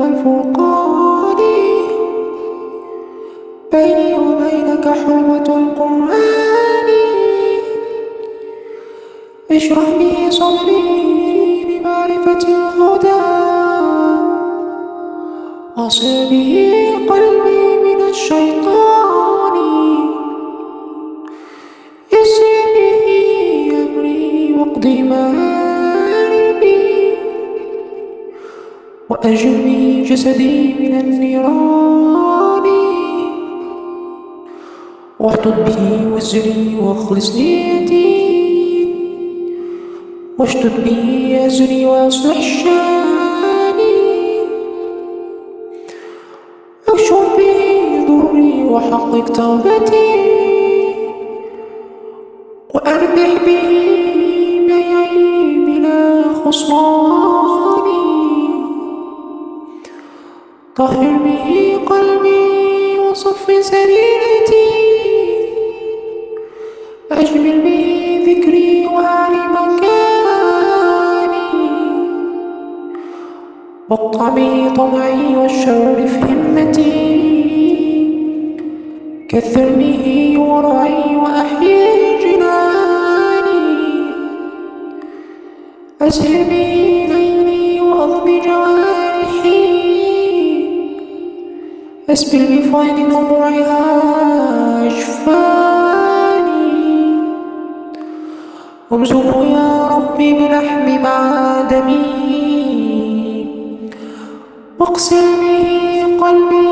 والفرقان بيني وبينك حرمة القرآن. اشرح به صدري بمعرفة الهدى. واصل به قلبي من الشيطان. يسر به أمري واقض مآربي وأجر به جسدي من النيران. واحطط به وزري واخلص نيتي. واشتد به أزري واصلح شأني. اكشف به ضري وحقق توبتي. وأربح به بيعي بلا خسران طهر به قلبي وصف سريرتي. أجمل به ذكري وأعلي مكاني. واقطع به طمعي وشرف همتي. كثر به ورعي وأحيي جناني. أسهر به ليلي وأضم جوارحي. أسبل بفيض دموعها أجفاني وامزقه يا ربي بلحم معادمي واقسم به قلبي